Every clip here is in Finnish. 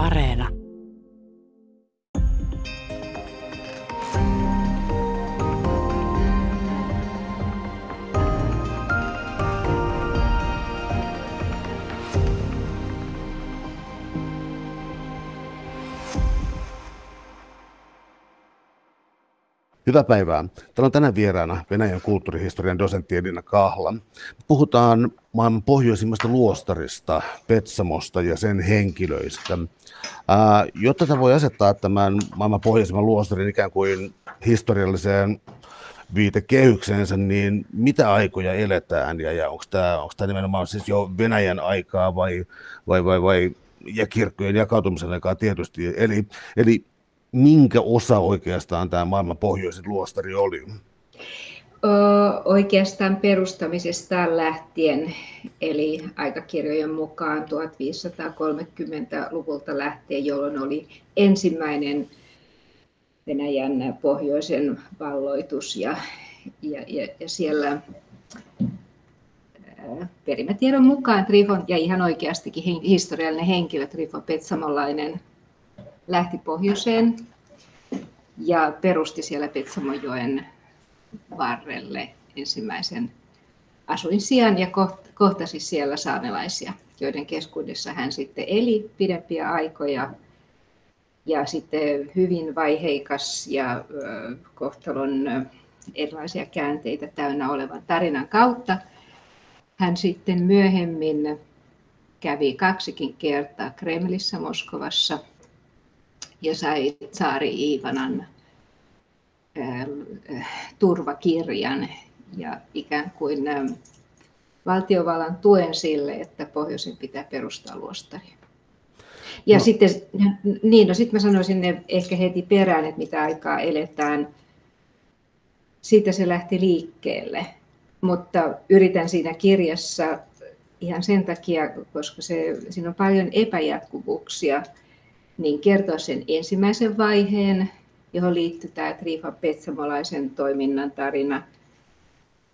Areena. Hyvää päivää. Täällä on tänään vieraana Venäjän kulttuurihistorian dosentti Elina Kahla. Puhutaan maailman pohjoisimmasta luostarista, Petsamosta ja sen henkilöistä. Ää, jotta tätä voi asettaa tämän maailman pohjoisimman luostarin ikään kuin historialliseen viitekehykseensä, niin mitä aikoja eletään ja, ja onko tämä, onko tämä nimenomaan siis jo Venäjän aikaa vai, vai, vai, vai ja kirkkojen jakautumisen aikaa tietysti. Eli, eli minkä osa oikeastaan tämä maailman pohjoisin luostari oli? Oikeastaan perustamisesta lähtien, eli aikakirjojen mukaan 1530-luvulta lähtien, jolloin oli ensimmäinen Venäjän pohjoisen valloitus ja, ja, ja, ja siellä perimätiedon mukaan Trifon, ja ihan oikeastikin historiallinen henkilö, Trifon Petsamolainen, lähti pohjoiseen ja perusti siellä Petsamojoen varrelle ensimmäisen asuinsijan ja kohtasi siellä saamelaisia, joiden keskuudessa hän sitten eli pidempiä aikoja ja sitten hyvin vaiheikas ja kohtalon erilaisia käänteitä täynnä olevan tarinan kautta. Hän sitten myöhemmin kävi kaksikin kertaa Kremlissä Moskovassa – ja sai Saari Iivanan turvakirjan ja ikään kuin valtiovallan tuen sille, että pohjoisen pitää perustaa luostari. Ja no. sitten, niin, no sitten mä sanoisin ne ehkä heti perään, että mitä aikaa eletään. Siitä se lähti liikkeelle, mutta yritän siinä kirjassa ihan sen takia, koska se, siinä on paljon epäjatkuvuuksia, niin kertoa sen ensimmäisen vaiheen, johon liittyy tämä Trifa Petsamolaisen toiminnan tarina.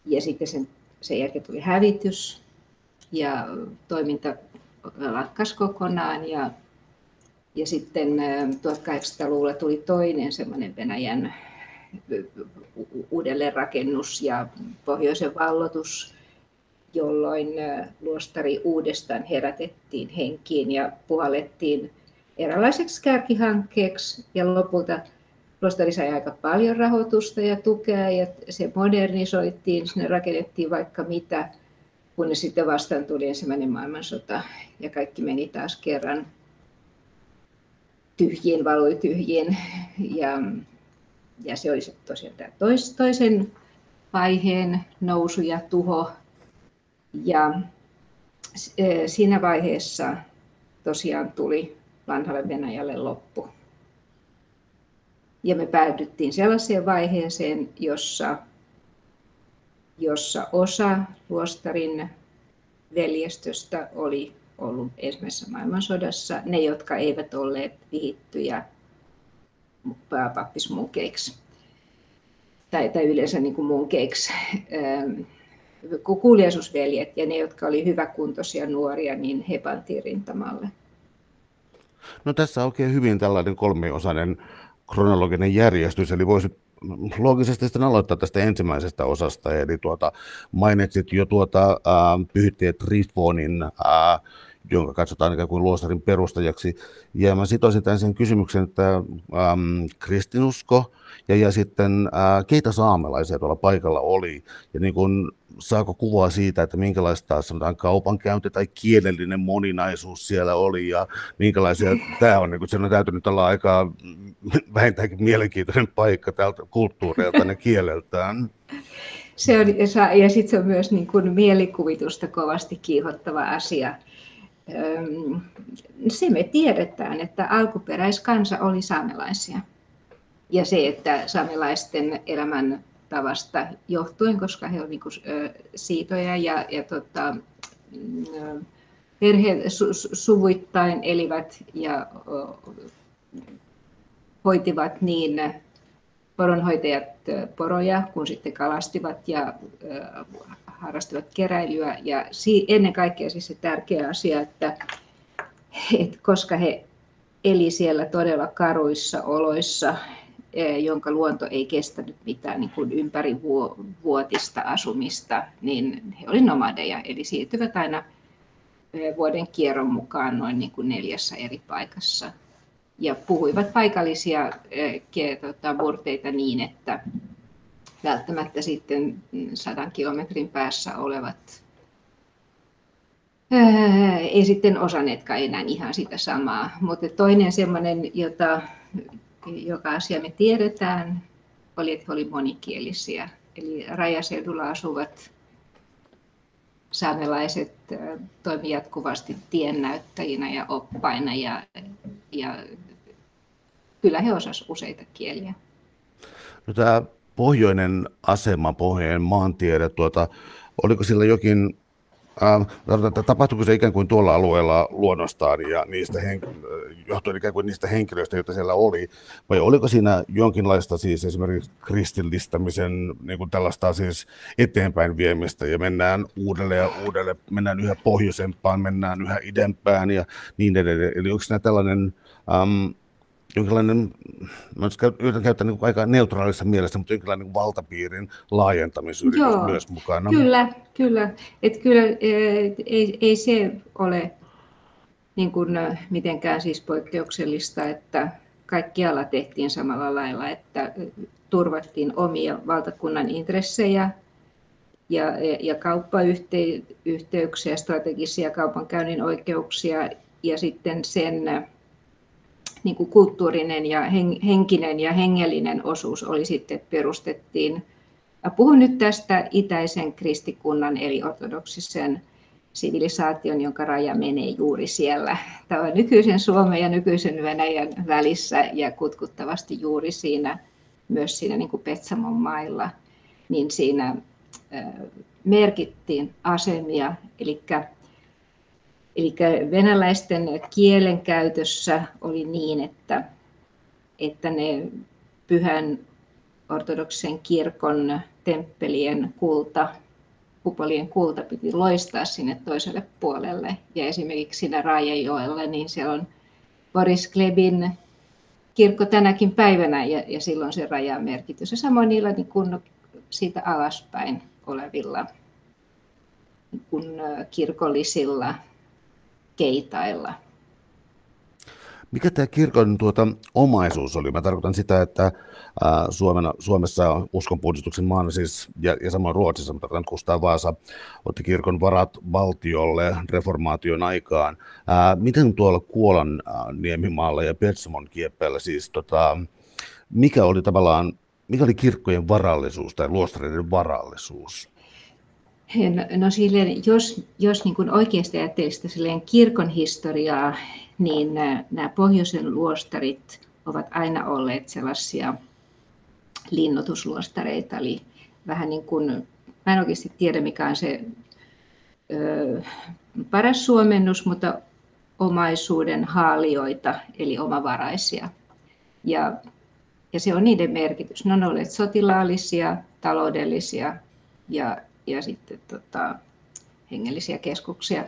Ja sitten sen, sen jälkeen tuli hävitys ja toiminta lakkasi kokonaan. Ja, ja sitten 1800-luvulla tuli toinen semmoinen Venäjän uudelleenrakennus ja pohjoisen vallotus, jolloin luostari uudestaan herätettiin henkiin ja puhallettiin eräänlaiseksi kärkihankkeeksi ja lopulta Rostari sai aika paljon rahoitusta ja tukea ja se modernisoitiin, sinne rakennettiin vaikka mitä, kunnes sitten vastaan tuli ensimmäinen maailmansota ja kaikki meni taas kerran tyhjiin, valui tyhjiin. Ja, ja se oli tosiaan tämä tois, toisen vaiheen nousu ja tuho. Ja e, siinä vaiheessa tosiaan tuli vanhalle Venäjälle loppu. Ja me päädyttiin sellaiseen vaiheeseen, jossa, jossa osa luostarin veljestöstä oli ollut ensimmäisessä maailmansodassa, ne jotka eivät olleet vihittyjä pappismunkeiksi tai, tai yleensä niin kuin munkeiksi, kuuliaisuusveljet ja ne, jotka olivat hyväkuntoisia nuoria, niin he pantiin rintamalle. No tässä on oikein hyvin tällainen kolmiosainen kronologinen järjestys, eli voisi loogisesti sitten aloittaa tästä ensimmäisestä osasta, eli tuota, mainitsit jo tuota äh, pyhittäjä Trifonin, äh, jonka katsotaan ikään kuin luostarin perustajaksi. Ja mä sitoisin tämän sen kysymyksen, että ähm, kristinusko ja, ja sitten äh, keitä saamelaisia tuolla paikalla oli. Ja niin kuin saako kuvaa siitä, että minkälaista sanotaan kaupankäynti tai kielellinen moninaisuus siellä oli ja minkälaisia tämä on, niin kuin, se on täytynyt olla aika vähintäänkin mielenkiintoinen paikka tältä kulttuureilta ja kieleltään. Se on, ja sitten se on myös niin kuin mielikuvitusta kovasti kiihottava asia. Se me tiedetään, että alkuperäiskansa oli saamelaisia. Ja se, että saamelaisten elämän tavasta johtuen, koska he ovat niin siitoja ja, ja tota, perhe su, suvuittain elivät ja hoitivat niin poronhoitajat poroja, kun sitten kalastivat ja harrastivat keräilyä. Ja ennen kaikkea siis se tärkeä asia, että, että koska he eli siellä todella karuissa oloissa, e, jonka luonto ei kestänyt mitään niin kuin ympärivuotista asumista, niin he olivat nomadeja, eli siirtyvät aina e, vuoden kierron mukaan noin niin kuin neljässä eri paikassa. Ja puhuivat paikallisia e, tota, murteita niin, että välttämättä sitten sadan kilometrin päässä olevat ei sitten osanneetkaan enää ihan sitä samaa. Mutta toinen semmoinen, jota, joka asia me tiedetään, oli, että he olivat monikielisiä. Eli rajaseudulla asuvat saamelaiset toimivat jatkuvasti tiennäyttäjinä ja oppaina ja, ja kyllä he osasivat useita kieliä. No, tämä pohjoinen asema, pohjoinen maantiede, tuota, oliko sillä jokin Äh, tapahtuiko se ikään kuin tuolla alueella luonnostaan ja niistä hen- johtuen ikään kuin niistä henkilöistä, joita siellä oli, vai oliko siinä jonkinlaista siis esimerkiksi kristillistämisen niin kuin tällaista siis eteenpäin viemistä ja mennään uudelle ja uudelle, mennään yhä pohjoisempaan, mennään yhä idempään ja niin edelleen. Eli onko siinä tällainen um, jonkinlainen, mä yritän käyttää niin aika neutraalissa mielessä, mutta jonkinlainen niin valtapiirin laajentamisyritys Joo, myös mukana. Kyllä, kyllä. Et kyllä ei, ei se ole niin kuin mitenkään siis poikkeuksellista, että kaikkialla tehtiin samalla lailla, että turvattiin omia valtakunnan intressejä ja, ja kauppayhteyksiä, strategisia kaupankäynnin oikeuksia ja sitten sen niin kuin kulttuurinen ja henkinen ja hengellinen osuus oli sitten, perustettiin. Puhun nyt tästä itäisen kristikunnan eli ortodoksisen sivilisaation, jonka raja menee juuri siellä. Tämä on nykyisen Suomen ja nykyisen Venäjän välissä ja kutkuttavasti juuri siinä, myös siinä niin kuin Petsamon mailla, niin siinä merkittiin asemia, eli Eli venäläisten kielen käytössä oli niin, että, että ne pyhän ortodoksen kirkon temppelien kulta, kupolien kulta piti loistaa sinne toiselle puolelle. Ja esimerkiksi siinä Raajajoella, niin se on Boris Klebin kirkko tänäkin päivänä ja, ja silloin se rajamerkitys. Ja samoin niillä niin kun siitä alaspäin olevilla niin kun kirkollisilla keitailla. Mikä tämä kirkon tuota, omaisuus oli? Mä tarkoitan sitä, että ää, Suomena, Suomessa uskonpuhdistuksen maana siis, ja, ja samoin Ruotsissa, mutta tarkoitan Kustaa Vaasa, otti kirkon varat valtiolle reformaation aikaan. Ää, miten tuolla Kuolan ää, niemimaalla ja Petsamon kieppeellä siis, tota, mikä oli tavallaan, mikä oli kirkkojen varallisuus tai luostareiden varallisuus? No, no silleen, jos, jos niin kuin oikeasti ajattelisi silleen kirkon historiaa, niin nämä, nämä pohjoisen luostarit ovat aina olleet sellaisia linnoitusluostareita, eli vähän niin kuin, mä en oikeasti tiedä mikä on se ö, paras suomennus, mutta omaisuuden haalioita, eli omavaraisia. Ja, ja se on niiden merkitys. Ne on olleet sotilaallisia, taloudellisia ja ja sitten tota, hengellisiä keskuksia.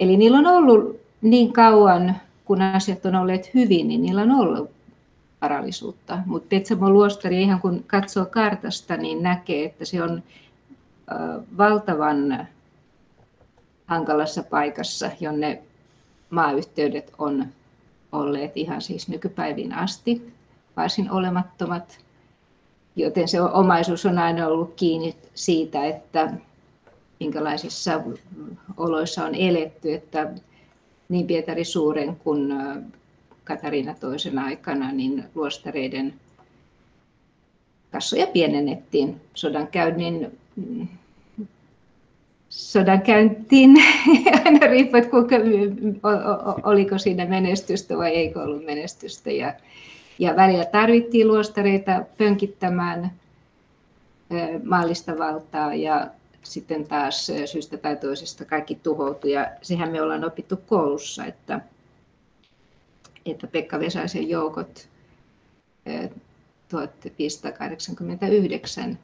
Eli niillä on ollut niin kauan, kun asiat on olleet hyvin, niin niillä on ollut varallisuutta. Mutta Petsamon luostari, ihan kun katsoo kartasta, niin näkee, että se on valtavan hankalassa paikassa, jonne maayhteydet on olleet ihan siis nykypäivin asti varsin olemattomat joten se omaisuus on aina ollut kiinni siitä, että minkälaisissa oloissa on eletty, että niin Pietari Suuren kuin Katariina toisen aikana niin luostareiden kassoja pienennettiin sodankäynnin sodankäyntiin, aina riippuu, että kuinka, oliko siinä menestystä vai eikö ollut menestystä. Ja, ja välillä tarvittiin luostareita pönkittämään maallista valtaa ja sitten taas syystä tai toisesta kaikki tuhoutui. Ja sehän me ollaan opittu koulussa, että, että Pekka Vesaisen joukot 1589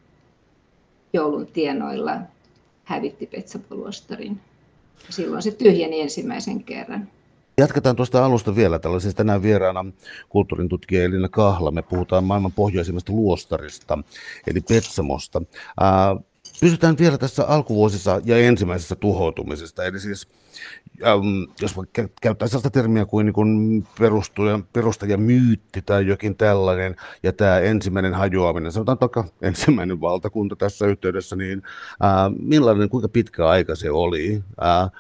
joulun tienoilla hävitti Petsapoluostarin. Silloin se tyhjeni ensimmäisen kerran. Jatketaan tuosta alusta vielä. Tällaisesta tänään vieraana kulttuurin tutkija Elina Kahla. Me puhutaan maailman pohjoisimmasta luostarista, eli Petsamosta. Pysytään vielä tässä alkuvuosissa ja ensimmäisessä tuhoutumisesta. Eli siis, jos käyttää sellaista termiä kuin, niin kuin perustaja myytti tai jokin tällainen, ja tämä ensimmäinen hajoaminen, sanotaan vaikka ensimmäinen valtakunta tässä yhteydessä, niin millainen, kuinka pitkä aika se oli? Äh,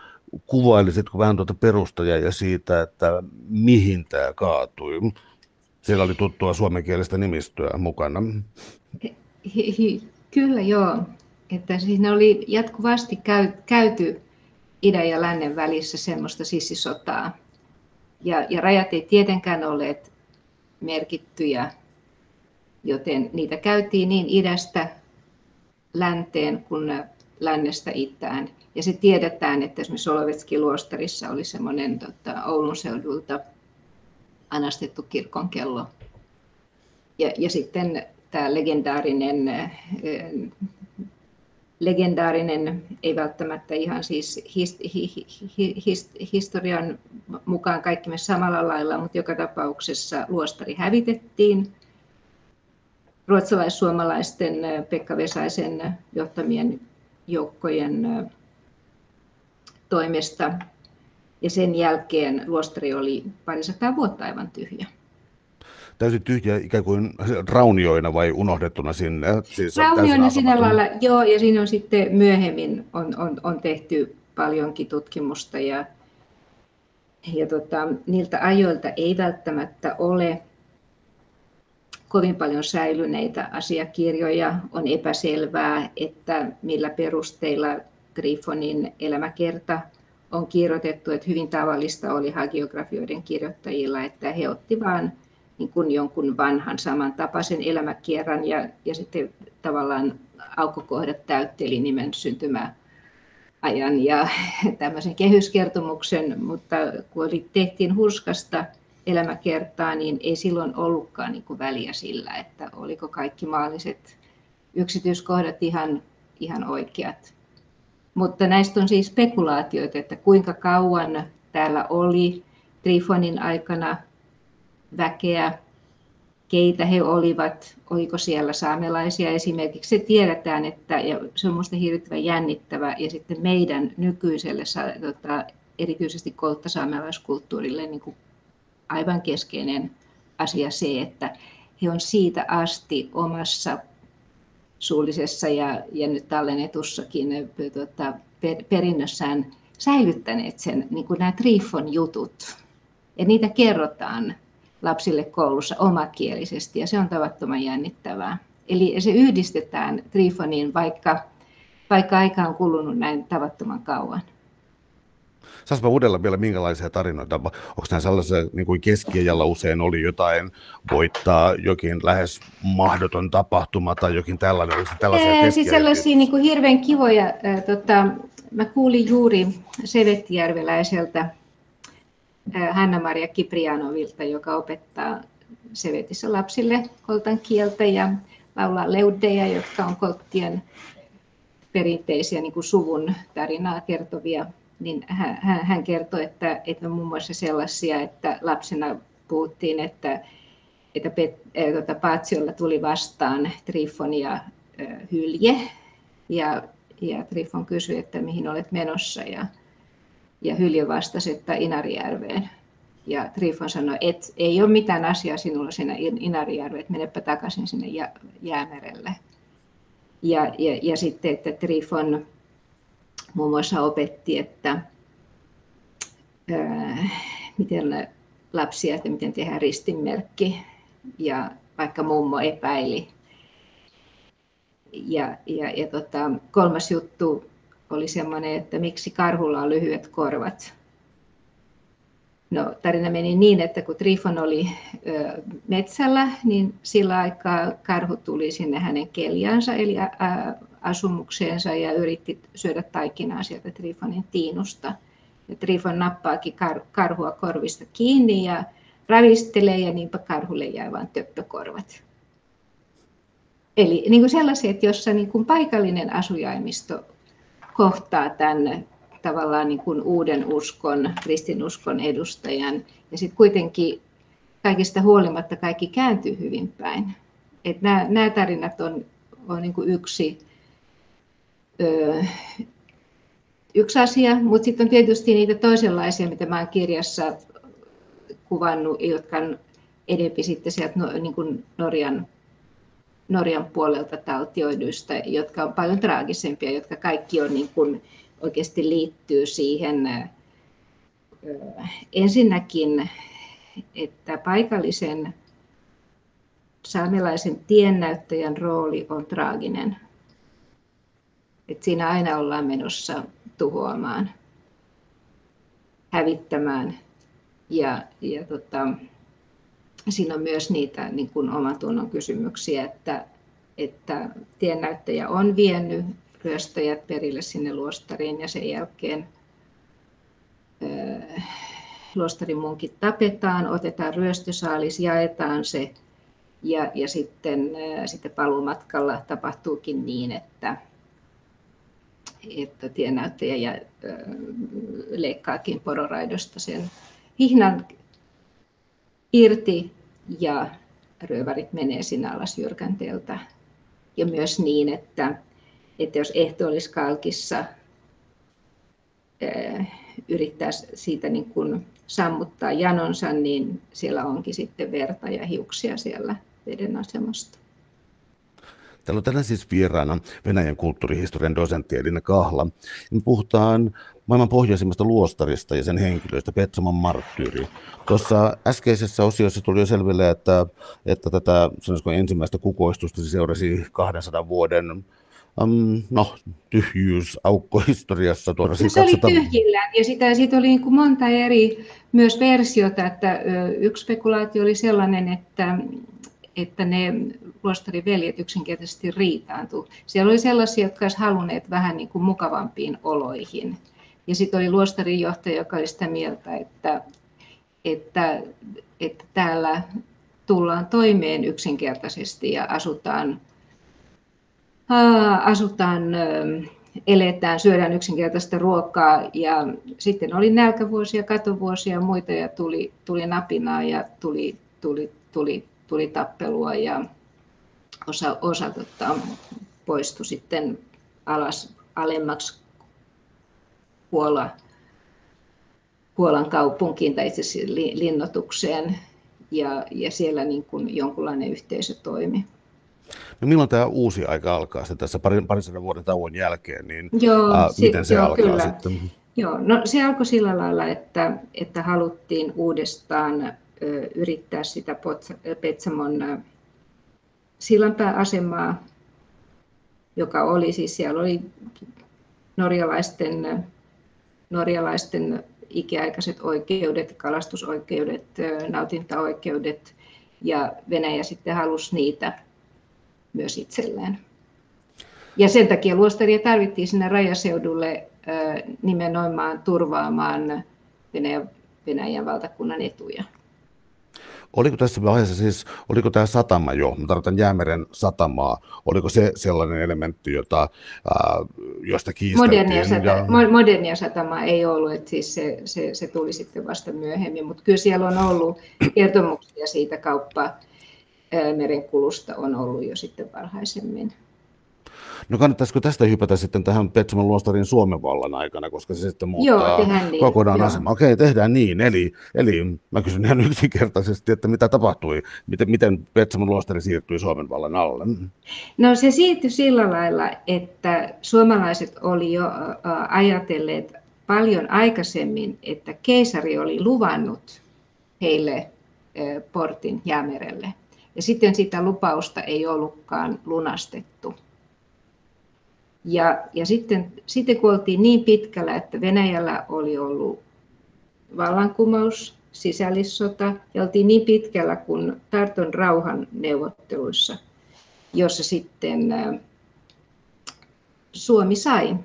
kuvailisitko vähän tuota perustajaa ja siitä, että mihin tämä kaatui? Siellä oli tuttua suomenkielistä nimistöä mukana. Kyllä joo, että siinä oli jatkuvasti käyty idän ja lännen välissä semmoista sissisotaa. Ja, ja rajat ei tietenkään olleet merkittyjä, joten niitä käytiin niin idästä länteen kuin lännestä itään. Ja se tiedetään, että esimerkiksi Solovetskin luostarissa oli semmoinen tota, Oulun seudulta anastettu kirkonkello. Ja, ja sitten tämä legendaarinen, legendaarinen, ei välttämättä ihan siis his, hi, hi, his, historian mukaan kaikki me samalla lailla, mutta joka tapauksessa luostari hävitettiin. Ruotsalais-suomalaisten Pekka Vesaisen johtamien joukkojen toimesta. Ja sen jälkeen luostari oli parisataa vuotta aivan tyhjä. Täysin tyhjä ikään kuin raunioina vai unohdettuna sinne? Siis raunioina sinä lailla, joo, ja siinä on sitten myöhemmin on, on, on tehty paljonkin tutkimusta ja, ja tota, niiltä ajoilta ei välttämättä ole kovin paljon säilyneitä asiakirjoja. On epäselvää, että millä perusteilla Griffonin elämäkerta on kirjoitettu, että hyvin tavallista oli hagiografioiden kirjoittajilla, että he otti vain niin kuin jonkun vanhan samantapaisen elämäkierran ja, ja sitten tavallaan aukkokohdat täytteli nimen syntymä ajan ja tämmöisen kehyskertomuksen, mutta kun oli, tehtiin hurskasta elämäkertaa, niin ei silloin ollutkaan niin kuin väliä sillä, että oliko kaikki maalliset yksityiskohdat ihan, ihan oikeat. Mutta näistä on siis spekulaatioita, että kuinka kauan täällä oli Trifonin aikana väkeä, keitä he olivat, oliko siellä saamelaisia esimerkiksi. Se tiedetään, että ja se on minusta hirvittävän jännittävä ja sitten meidän nykyiselle tota, erityisesti kolttasaamelaiskulttuurille niin kuin aivan keskeinen asia se, että he on siitä asti omassa suullisessa ja, ja nyt tallennetussakin tuota, per, perinnössään säilyttäneet sen, niin kuin nämä Trifon jutut. Ja niitä kerrotaan lapsille koulussa omakielisesti ja se on tavattoman jännittävää. Eli se yhdistetään Trifoniin, vaikka, vaikka aika on kulunut näin tavattoman kauan. Saispa uudella vielä minkälaisia tarinoita, onko nämä sellaisia, niin kuin keskiajalla usein oli jotain, voittaa jokin lähes mahdoton tapahtuma tai jokin tällainen, oliko tällaisia Ee, siis sellaisia niin kuin hirveän kivoja, äh, tota, mä kuulin juuri Sevettijärveläiseltä äh, Hanna-Maria Kiprianovilta, joka opettaa Sevetissä lapsille koltan kieltä ja laulaa leudeja, jotka on kolttien perinteisiä niin kuin suvun tarinaa kertovia niin hän, hän kertoi, että, että muun muassa sellaisia, että lapsena puhuttiin, että, että Pet, äh, tuota, Paatsiolla tuli vastaan Trifon ja äh, Hylje, ja, ja Trifon kysyi, että mihin olet menossa, ja, ja Hylje vastasi, että Inarijärveen. Ja Trifon sanoi, että ei ole mitään asiaa sinulla siinä Inarijärveen, että menepä takaisin sinne jäämerelle. Ja, ja, ja sitten, että Trifon muun muassa opetti, että miten lapsia, että miten tehdään ristinmerkki. Ja vaikka mummo epäili. Ja, ja, ja tota, kolmas juttu oli semmoinen, että miksi karhulla on lyhyet korvat. No, tarina meni niin, että kun Trifon oli ö, metsällä, niin sillä aikaa karhu tuli sinne hänen keljaansa, eli ä, asumukseensa ja yritti syödä taikinaa sieltä Trifonin tiinusta. Ja Trifon nappaakin kar- karhua korvista kiinni ja ravistelee ja niinpä karhulle jää vain töppökorvat. Eli niin kuin sellaiset, jossa niin kuin paikallinen asujaimisto kohtaa tämän tavallaan niin kuin uuden uskon, kristinuskon edustajan. Ja sitten kuitenkin kaikista huolimatta kaikki kääntyy hyvin päin. Et nämä, nämä tarinat on, on niin kuin yksi, yksi asia, mutta sitten on tietysti niitä toisenlaisia, mitä mä olen kirjassa kuvannut, jotka on enempi sitten sieltä no, niin kuin Norjan, Norjan puolelta taltioiduista, jotka on paljon traagisempia, jotka kaikki on niin kuin, oikeasti liittyy siihen ensinnäkin, että paikallisen saamelaisen tiennäyttäjän rooli on traaginen. Et siinä aina ollaan menossa tuhoamaan, hävittämään. Ja, ja tota, siinä on myös niitä niin kuin omatunnon kysymyksiä, että, että tiennäyttäjä on vienyt ryöstäjät perille sinne luostariin ja sen jälkeen luostarin munkit tapetaan, otetaan ryöstösaalis, jaetaan se ja, ja sitten, sitten paluumatkalla tapahtuukin niin, että, että tiennäyttäjä ja, leikkaakin pororaidosta sen hihnan irti ja ryövärit menee sinne alas jyrkänteeltä. Ja myös niin, että, että jos ehtoolliskalkissa yrittää siitä niin kuin sammuttaa janonsa, niin siellä onkin sitten verta ja hiuksia siellä veden asemasta. Täällä on tänään siis vieraana Venäjän kulttuurihistorian dosentti Elina Kahla. Me puhutaan maailman pohjoisimmasta luostarista ja sen henkilöistä, Petsamon marttyyri. Tuossa äskeisessä osiossa tuli jo selville, että, että tätä ensimmäistä kukoistusta se seurasi 200 vuoden um, no, tyhjyys, aukko historiassa. Tuoda no, se 200... oli tyhjillään ja sitä, siitä oli niin kuin monta eri myös versiota, että yksi spekulaatio oli sellainen, että että ne luostariveljet yksinkertaisesti riitaantu. Siellä oli sellaisia, jotka olisivat halunneet vähän niin kuin mukavampiin oloihin. Ja sitten oli luostarin johtaja, joka oli sitä mieltä, että, että, että täällä tullaan toimeen yksinkertaisesti ja asutaan, asutaan eletään, syödään yksinkertaista ruokaa ja sitten oli nälkävuosia, katovuosia ja muita ja tuli, tuli napinaa ja tuli, tuli, tuli, tuli tappelua ja osa, osa tota, poistui sitten alas alemmaksi Puola, Puolan kaupunkiin tai itse asiassa linnoitukseen ja, ja siellä niin kuin jonkunlainen yhteisö toimi. No milloin tämä uusi aika alkaa sitten tässä parin, parin vuoden tauon jälkeen, niin joo, ää, miten se joo, alkaa kyllä. sitten? Joo, no se alkoi sillä lailla, että, että haluttiin uudestaan yrittää sitä Petsamon sillanpääasemaa, joka oli siis, siellä oli norjalaisten norjalaisten ikiaikaiset oikeudet, kalastusoikeudet, nautintaoikeudet ja Venäjä sitten halusi niitä myös itselleen. Ja sen takia luostaria tarvittiin sinne rajaseudulle nimenomaan turvaamaan Venäjän, Venäjän valtakunnan etuja. Oliko tässä vaiheessa siis, oliko tämä satama jo, mä tarkoitan Jäämeren satamaa, oliko se sellainen elementti, jota, ää, josta kiisteltiin? Modernia, sata, ja... modernia satamaa ei ollut, että siis se, se, se tuli sitten vasta myöhemmin, mutta kyllä siellä on ollut kertomuksia siitä kauppaa merenkulusta on ollut jo sitten varhaisemmin. No kannattaisiko tästä hypätä sitten tähän Petsamon luostarin Suomen vallan aikana, koska se sitten muuttaa Joo, niin. kokonaan Joo. asema. Okei, tehdään niin. Eli, eli mä kysyn ihan yksinkertaisesti, että mitä tapahtui, miten, miten Petsamon luostari siirtyi Suomen vallan alle? No se siirtyi sillä lailla, että suomalaiset oli jo ajatelleet paljon aikaisemmin, että keisari oli luvannut heille portin jäämerelle. Ja sitten sitä lupausta ei ollutkaan lunastettu. Ja, ja sitten, sitten kun oltiin niin pitkällä, että Venäjällä oli ollut vallankumous, sisällissota, ja oltiin niin pitkällä kuin Tarton rauhan neuvotteluissa, jossa sitten Suomi sai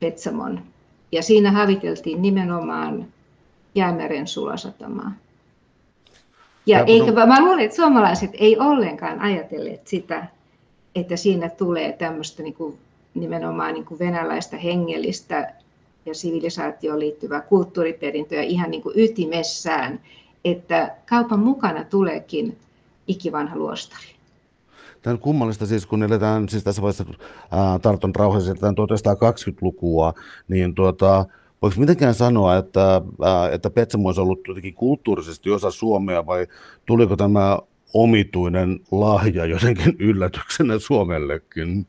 Petsamon. Ja siinä haviteltiin nimenomaan Jäämeren sulasatamaa. Ja eikä, mä luulen, että suomalaiset ei ollenkaan ajatelleet sitä, että siinä tulee tämmöistä niin kuin, nimenomaan niin kuin venäläistä hengellistä ja sivilisaatioon liittyvää kulttuuriperintöä ihan niin kuin ytimessään, että kaupan mukana tuleekin ikivanha luostari. Tämä on kummallista siis, kun eletään siis tässä vaiheessa ää, Tarton rauhassa 1920-lukua, niin tuota, voiko mitenkään sanoa, että, ää, että Petsamo olisi ollut jotenkin kulttuurisesti osa Suomea vai tuliko tämä omituinen lahja jotenkin yllätyksenä Suomellekin?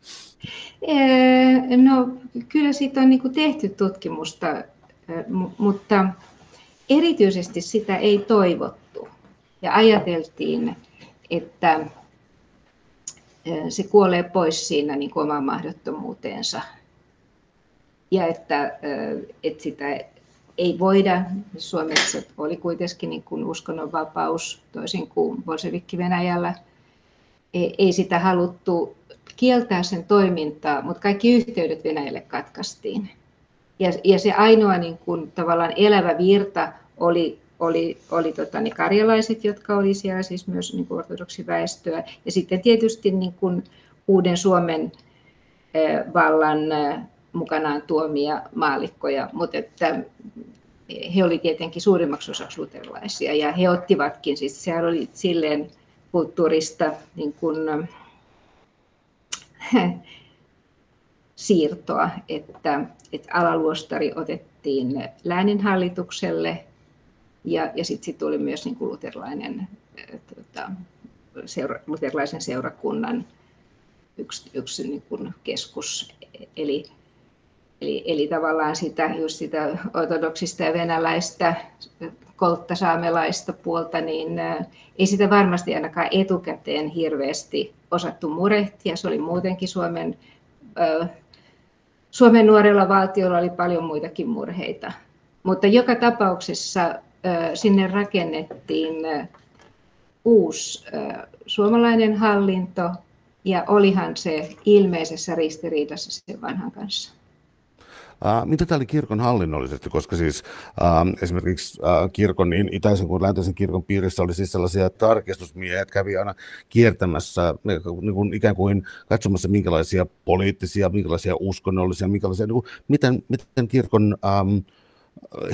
No kyllä siitä on niin tehty tutkimusta, mutta erityisesti sitä ei toivottu. Ja ajateltiin, että se kuolee pois siinä niin kuin oman mahdottomuuteensa. Ja että, että sitä ei voida. Suomessa oli kuitenkin niin kuin uskonnonvapaus toisin kuin Bolshevikki Venäjällä. Ei sitä haluttu kieltää sen toimintaa, mutta kaikki yhteydet Venäjälle katkaistiin. Ja, ja se ainoa niin kuin, tavallaan elävä virta oli, oli, oli tota, ne karjalaiset, jotka oli siellä, siis myös niin kuin ortodoksiväestöä. Ja sitten tietysti niin kuin, uuden Suomen vallan mukanaan tuomia maalikkoja, mutta että he olivat tietenkin suurimmaksi osaksi luterilaisia ja he ottivatkin, siis siellä oli silleen kulttuurista niin kuin, siirtoa, että, että alaluostari otettiin lääninhallitukselle ja, ja sitten sit tuli myös niin kuin luterilainen, tuota, seura, luterilaisen seurakunnan yksi, yksi niin kuin keskus. Eli, eli, eli tavallaan sitä, just sitä ortodoksista ja venäläistä kolttasaamelaista puolta, niin ei sitä varmasti ainakaan etukäteen hirveästi osattu murehtia. Se oli muutenkin Suomen, Suomen nuorella valtiolla oli paljon muitakin murheita. Mutta joka tapauksessa sinne rakennettiin uusi suomalainen hallinto, ja olihan se ilmeisessä ristiriidassa sen vanhan kanssa. Mitä tämä oli kirkon hallinnollisesti, koska siis uh, esimerkiksi uh, kirkon niin itäisen kuin läntisen kirkon piirissä oli siis sellaisia tarkistusmiehiä, jotka kävi aina kiertämässä niin kuin ikään kuin katsomassa minkälaisia poliittisia, minkälaisia uskonnollisia, minkälaisia, niin kuin, miten, miten kirkon um,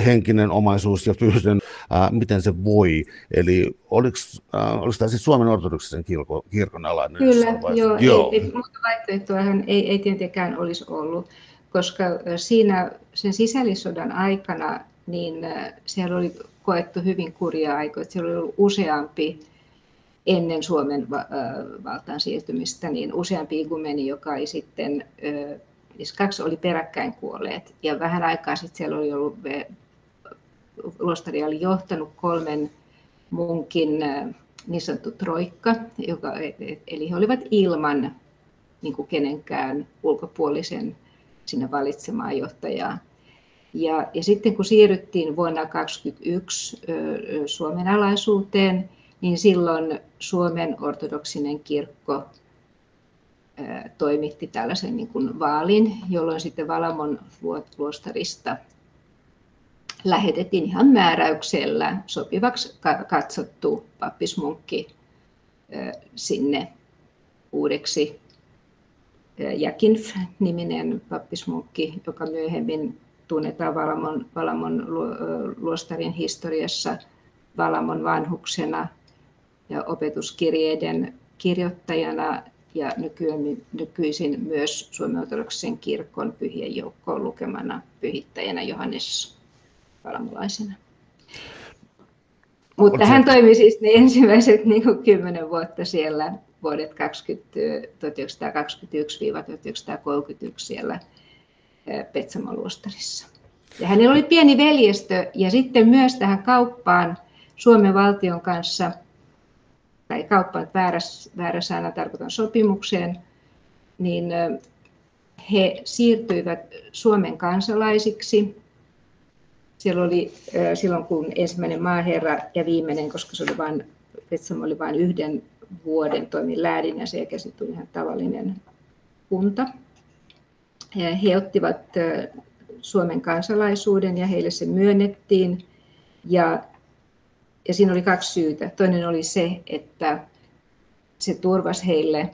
henkinen omaisuus ja fyysinen, ää, miten se voi. Eli oliko, ää, oliko tämä siis Suomen ortodoksisen kirkon, kirkon alainen? Kyllä, joo. joo. Ei, ei, muuta vaihtoehtoahan ei, ei tietenkään olisi ollut koska siinä sen sisällissodan aikana niin siellä oli koettu hyvin kurja aikoja. Siellä oli ollut useampi ennen Suomen valtaan siirtymistä, niin useampi igumeni, joka ei sitten, siis kaksi oli peräkkäin kuolleet. Ja vähän aikaa sitten siellä oli ollut, luostari oli johtanut kolmen munkin niin sanottu troikka, joka, e, e, eli he olivat ilman niin kuin kenenkään ulkopuolisen sinne valitsemaan johtajaa. Ja, ja sitten kun siirryttiin vuonna 2021 Suomen alaisuuteen, niin silloin Suomen ortodoksinen kirkko toimitti tällaisen niin kuin vaalin, jolloin sitten Valamon luostarista lähetettiin ihan määräyksellä sopivaksi katsottu pappismunkki sinne uudeksi Jakinf-niminen pappismunkki, joka myöhemmin tunnetaan Valamon, Valamon luostarin historiassa Valamon vanhuksena ja opetuskirjeiden kirjoittajana ja nykyisin myös Suomen ortodoksisen kirkon pyhien joukkoon lukemana pyhittäjänä Johannes Valamolaisena. Mutta hän toimi siis ne ensimmäiset niin kuin, kymmenen vuotta siellä vuodet 1921-1931 siellä Petsamon luostarissa. Ja hänellä oli pieni veljestö ja sitten myös tähän kauppaan Suomen valtion kanssa, tai kauppaan väärä, väärä sana tarkoitan sopimukseen, niin he siirtyivät Suomen kansalaisiksi. Siellä oli silloin, kun ensimmäinen maaherra ja viimeinen, koska se oli vain, Petsamo oli vain yhden vuoden toimin läädin ja sen jälkeen tuli ihan tavallinen kunta. He ottivat Suomen kansalaisuuden ja heille se myönnettiin. Ja, ja siinä oli kaksi syytä. Toinen oli se, että se turvasi heille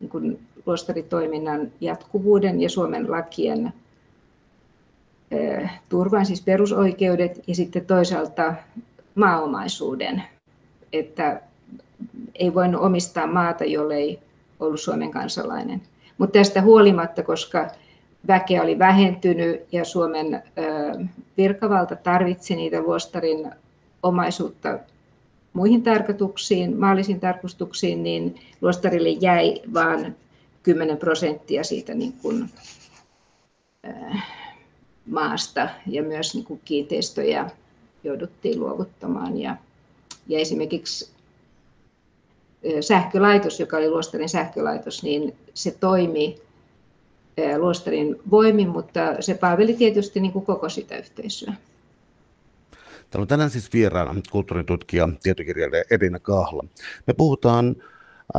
niin kuin luostaritoiminnan jatkuvuuden ja Suomen lakien turvan, siis perusoikeudet, ja sitten toisaalta maaomaisuuden, että ei voinut omistaa maata, jollei ollut Suomen kansalainen. Mutta tästä huolimatta, koska väkeä oli vähentynyt ja Suomen virkavalta tarvitsi niitä luostarin omaisuutta muihin tarkoituksiin, maallisiin tarkoituksiin, niin luostarille jäi vain 10 prosenttia siitä niin kuin, maasta ja myös niin kuin kiinteistöjä jouduttiin luovuttamaan. Ja, ja esimerkiksi sähkölaitos, joka oli luostarin sähkölaitos, niin se toimi luostarin voimin, mutta se palveli tietysti niin kuin koko sitä yhteisöä. Täällä on tänään siis vieraana kulttuuritutkija, tietokirjailija Edina Kahla. Me puhutaan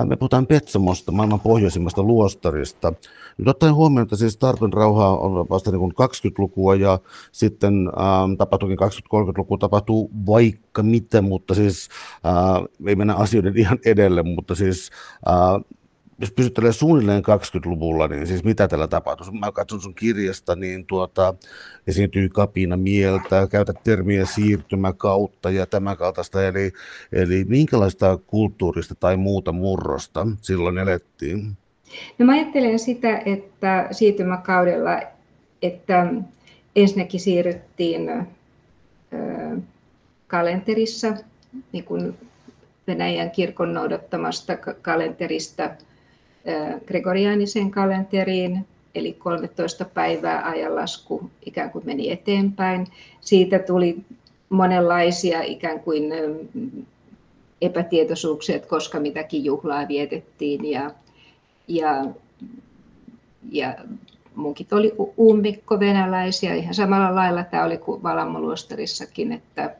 me puhutaan Petsamosta, maailman pohjoisimmasta luostarista. Nyt ottaen huomioon, että siis tartun rauha on vasta niin 20-lukua ja sitten ähm, tapahtuukin 20-30-luku, tapahtuu vaikka mitä, mutta siis äh, ei mennä asioiden ihan edelle, mutta siis äh, jos pysyttelee suunnilleen 20-luvulla, niin siis mitä tällä tapahtuu? Mä katson sun kirjasta, niin tuota, esiintyy kapina mieltä, käytät termiä siirtymäkautta ja tämän kaltaista, eli, eli minkälaista kulttuurista tai muuta murrosta silloin elettiin? No mä ajattelen sitä, että siirtymäkaudella, että ensinnäkin siirryttiin kalenterissa, niin kuin Venäjän kirkon noudattamasta kalenterista gregoriaaniseen kalenteriin, eli 13 päivää ajanlasku ikään kuin meni eteenpäin. Siitä tuli monenlaisia ikään kuin epätietoisuuksia, että koska mitäkin juhlaa vietettiin ja, ja, ja munkit oli ummikko venäläisiä. Ihan samalla lailla tämä oli kuin Valammoluostarissakin, että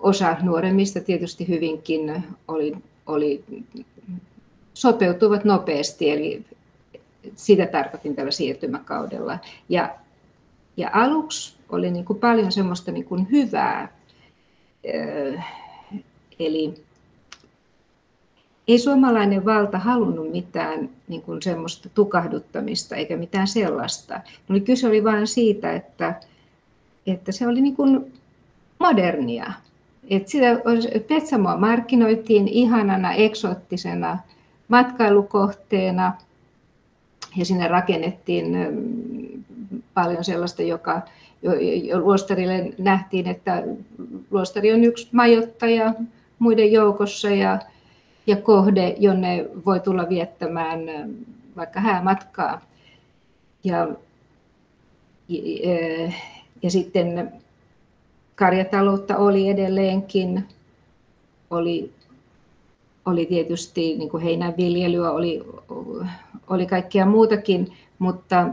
osa nuoremmista tietysti hyvinkin oli, oli sopeutuvat nopeasti, eli sitä tarkoitin tällä siirtymäkaudella. Ja, ja aluksi oli niin kuin paljon semmoista niin kuin hyvää, eli ei suomalainen valta halunnut mitään niin kuin semmoista tukahduttamista eikä mitään sellaista. Oli kyse oli vain siitä, että, että se oli niin kuin modernia. että sitä Petsamoa markkinoitiin ihanana, eksoottisena matkailukohteena ja sinne rakennettiin paljon sellaista, joka jo, luostarille nähtiin, että luostari on yksi majoittaja muiden joukossa ja, ja kohde, jonne voi tulla viettämään vaikka häämatkaa. Ja, ja, ja sitten karjataloutta oli edelleenkin, oli oli tietysti niin kuin heinänviljelyä, oli, oli kaikkea muutakin, mutta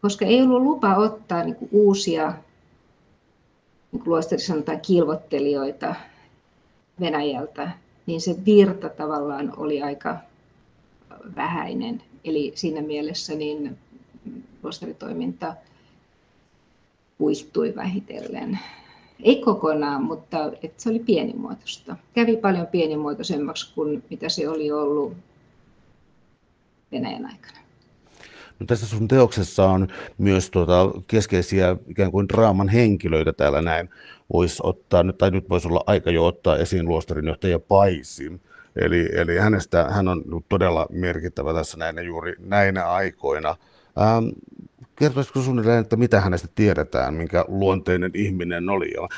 koska ei ollut lupa ottaa niin kuin uusia niin kuin sanotaan kilvottelijoita Venäjältä, niin se virta tavallaan oli aika vähäinen. Eli siinä mielessä niin luostaritoiminta kuihtui vähitellen. Ei kokonaan, mutta että se oli pienimuotoista. Kävi paljon pienimuotoisemmaksi kuin mitä se oli ollut Venäjän aikana. No tässä sun teoksessa on myös tuota keskeisiä ikään kuin draaman henkilöitä täällä näin. Voisi ottaa, tai nyt voisi olla aika jo ottaa esiin luostarinjohtaja Paisi. Eli, eli hänestä, hän on todella merkittävä tässä näinä juuri näinä aikoina. Ähm, kertoisiko suunnilleen, että mitä hänestä tiedetään, minkä luonteinen ihminen oli? Ja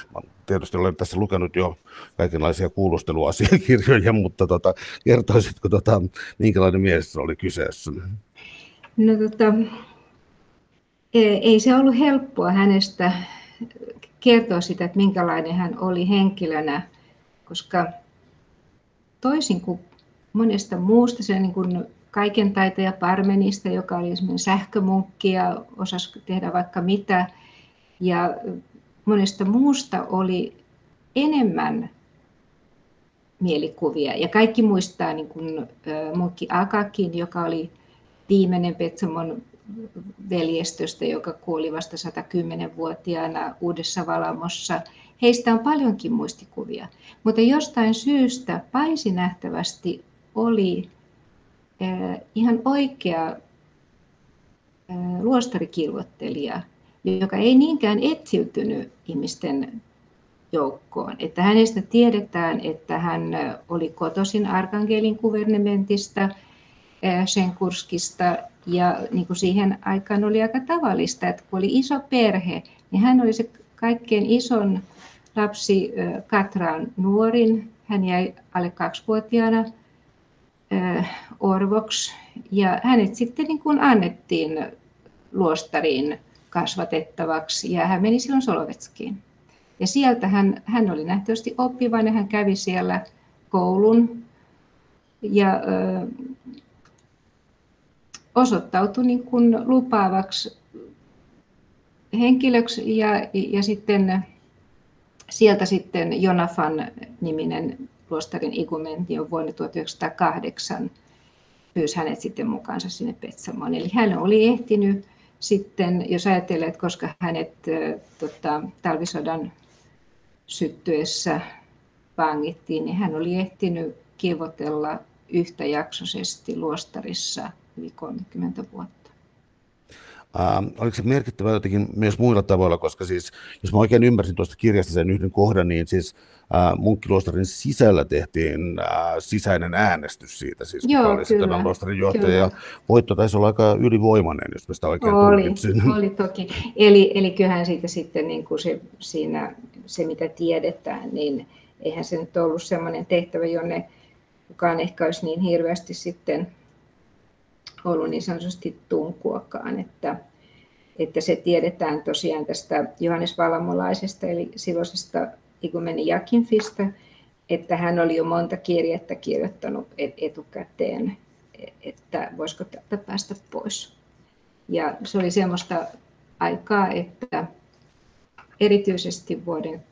tietysti olen tässä lukenut jo kaikenlaisia kuulusteluasiakirjoja, mutta tota, kertoisitko, tota, minkälainen mies oli kyseessä? No, tota, e, ei se ollut helppoa hänestä kertoa sitä, että minkälainen hän oli henkilönä, koska toisin kuin monesta muusta, se niin kuin kaiken taitaja Parmenista, joka oli esimerkiksi sähkömunkki ja osasi tehdä vaikka mitä. Ja monesta muusta oli enemmän mielikuvia. Ja kaikki muistaa niin kuin munkki Akakin, joka oli viimeinen Petsamon veljestöstä, joka kuoli vasta 110-vuotiaana Uudessa Valamossa. Heistä on paljonkin muistikuvia, mutta jostain syystä Paisi nähtävästi oli ihan oikea luostarikilvottelija, joka ei niinkään etsiytynyt ihmisten joukkoon. Että hänestä tiedetään, että hän oli kotoisin Arkangelin kuvernementista, Senkurskista, ja niin kuin siihen aikaan oli aika tavallista, että kun oli iso perhe, niin hän oli se kaikkein ison lapsi Katraan nuorin. Hän jäi alle kaksivuotiaana orvoksi ja hänet sitten niin kuin annettiin luostariin kasvatettavaksi ja hän meni silloin Solovetskiin. Ja sieltä hän, hän oli nähtävästi oppivainen, hän kävi siellä koulun ja ö, osoittautui niin kuin lupaavaksi henkilöksi ja, ja sitten sieltä sitten Jonafan niminen luostarin igumenti on vuonna 1908 pyysi hänet sitten mukaansa sinne Petsamoon. Eli hän oli ehtinyt sitten, jos ajattelee, että koska hänet tota, talvisodan syttyessä vangittiin, niin hän oli ehtinyt kivotella yhtäjaksoisesti luostarissa yli 30 vuotta. Uh, oliko se merkittävä jotenkin myös muilla tavoilla, koska siis, jos mä oikein ymmärsin tuosta kirjasta sen yhden kohdan, niin siis uh, munkkiluostarin sisällä tehtiin uh, sisäinen äänestys siitä, siis Joo, oli sitten luostarin johtaja, kyllä. ja voitto taisi olla aika ylivoimainen, jos mä sitä oikein oli, tulkitsin. Oli toki, eli, eli kyllähän siitä sitten niin kuin se, siinä, se mitä tiedetään, niin eihän se nyt ollut sellainen tehtävä, jonne kukaan ehkä olisi niin hirveästi sitten ollut niin sanotusti tunkuakaan, että, että se tiedetään tosiaan tästä Johannes Vallamolaisesta, eli silloisesta igumeni Jakinfista, että hän oli jo monta kirjettä kirjoittanut etukäteen, että voisiko tätä päästä pois. Ja se oli semmoista aikaa, että erityisesti vuoden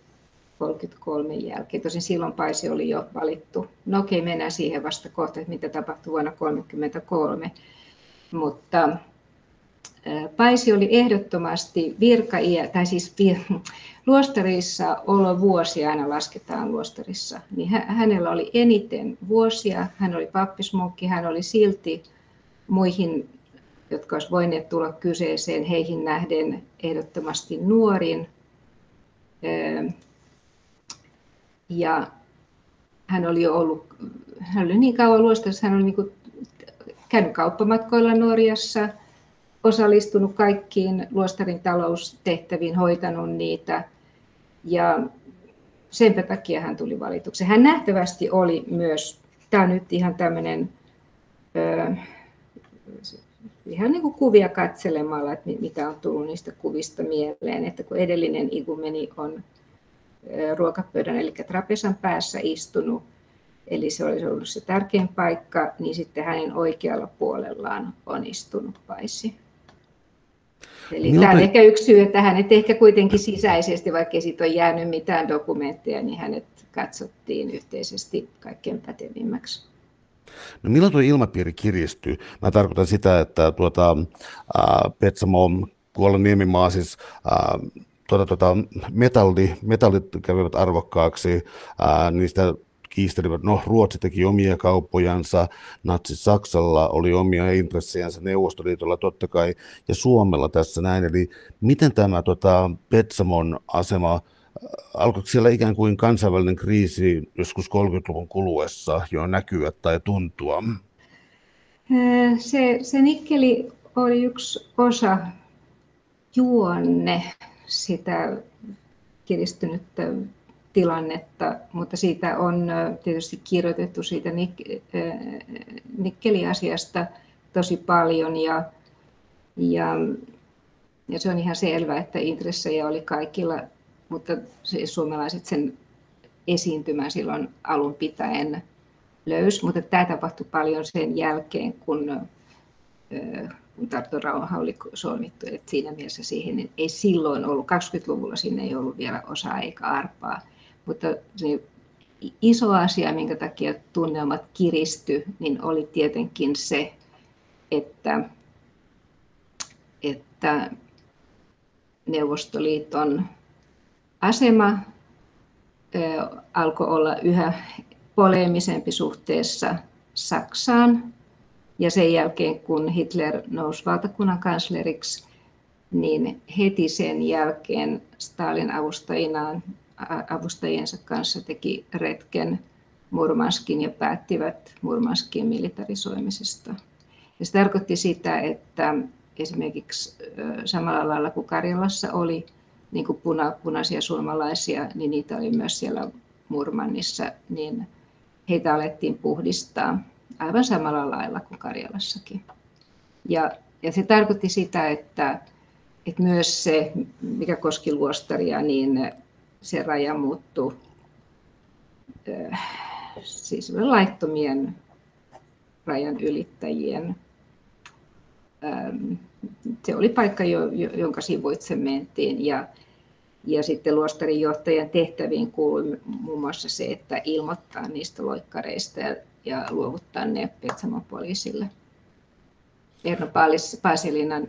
1933 jälkeen. Tosin silloin Paisi oli jo valittu. No okei, mennään siihen vasta kohta, että mitä tapahtui vuonna 1933. Mutta Paisi oli ehdottomasti virka tai siis luostarissa olo vuosia aina lasketaan luostarissa, niin hänellä oli eniten vuosia, hän oli pappismunkki, hän oli silti muihin, jotka olisivat voineet tulla kyseeseen, heihin nähden ehdottomasti nuorin. Ja hän oli jo ollut, hän oli niin kauan luostarissa, hän oli niin käynyt kauppamatkoilla Norjassa, osallistunut kaikkiin luostarin taloustehtäviin, hoitanut niitä ja sen takia hän tuli valituksi. Hän nähtävästi oli myös, tämä on nyt ihan tämmöinen ihan niin kuin kuvia katselemalla, että mitä on tullut niistä kuvista mieleen, että kun edellinen igumeni on ruokapöydän eli trapesan päässä istunut, eli se olisi ollut se tärkein paikka, niin sitten hänen oikealla puolellaan on istunut paisi. Eli Miltä... tämä on ehkä yksi syy, että hänet ehkä kuitenkin sisäisesti, vaikka ei siitä ole jäänyt mitään dokumentteja, niin hänet katsottiin yhteisesti kaikkein pätevimmäksi. No milloin tuo ilmapiiri kiristyy? Mä tarkoitan sitä, että tuota, äh, Petsamo, Kuolan niemimaa, siis äh, tuota, tuota, metalli, metallit kävivät arvokkaaksi, äh, niistä kiistelivät, no Ruotsi teki omia kauppojansa, natsi Saksalla oli omia intressejänsä, Neuvostoliitolla totta kai, ja Suomella tässä näin. Eli miten tämä tota, Petsamon asema, äh, alkoiko siellä ikään kuin kansainvälinen kriisi joskus 30-luvun kuluessa jo näkyä tai tuntua? Äh, se, se nikkeli oli yksi osa juonne sitä kiristynyttä tilannetta, mutta siitä on tietysti kirjoitettu siitä nik- nikkeliasiasta tosi paljon ja, ja, ja se on ihan selvää, että intressejä oli kaikilla, mutta siis suomalaiset sen esiintymän silloin alun pitäen löys, mutta tämä tapahtui paljon sen jälkeen, kun, kun Tarton rauha oli solmittu. että siinä mielessä siihen ei silloin ollut, 20-luvulla sinne ei ollut vielä osaa eikä arpaa. Mutta se iso asia, minkä takia tunnelmat kiristy, niin oli tietenkin se, että, että Neuvostoliiton asema alkoi olla yhä poleemisempi suhteessa Saksaan. Ja sen jälkeen, kun Hitler nousi valtakunnan kansleriksi, niin heti sen jälkeen Stalin avustajinaan, avustajiensa kanssa teki retken Murmanskin ja päättivät Murmanskin militarisoimisesta. Ja se tarkoitti sitä, että esimerkiksi samalla lailla kuin Karjalassa oli niin kuin puna, punaisia suomalaisia, niin niitä oli myös siellä Murmannissa, niin heitä alettiin puhdistaa aivan samalla lailla kuin Karjalassakin. Ja, ja se tarkoitti sitä, että, että myös se, mikä koski luostaria, niin se raja muuttui äh, siis laittomien rajan ylittäjien. Ähm, se oli paikka, jonka sivuitse mentiin. Ja, ja sitten luostarin johtajan tehtäviin kuului muun muassa se, että ilmoittaa niistä loikkareista ja, ja luovuttaa ne Petsamon poliisille. Erno Paasilinan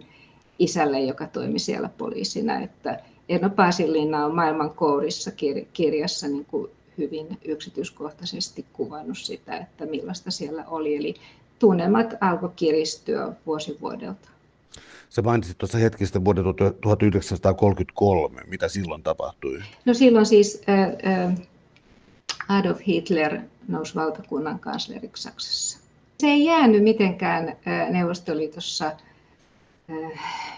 isälle, joka toimi siellä poliisina. Että Erno Paasilina on maailman kourissa kirjassa niin kuin hyvin yksityiskohtaisesti kuvannut sitä, että millaista siellä oli. Eli tunnelmat alkoi kiristyä vuosi vuodelta. Sä mainitsit tuossa hetkistä vuoden 1933. Mitä silloin tapahtui? No silloin siis Adolf Hitler nousi valtakunnan kansleriksi Saksassa. Se ei jäänyt mitenkään Neuvostoliitossa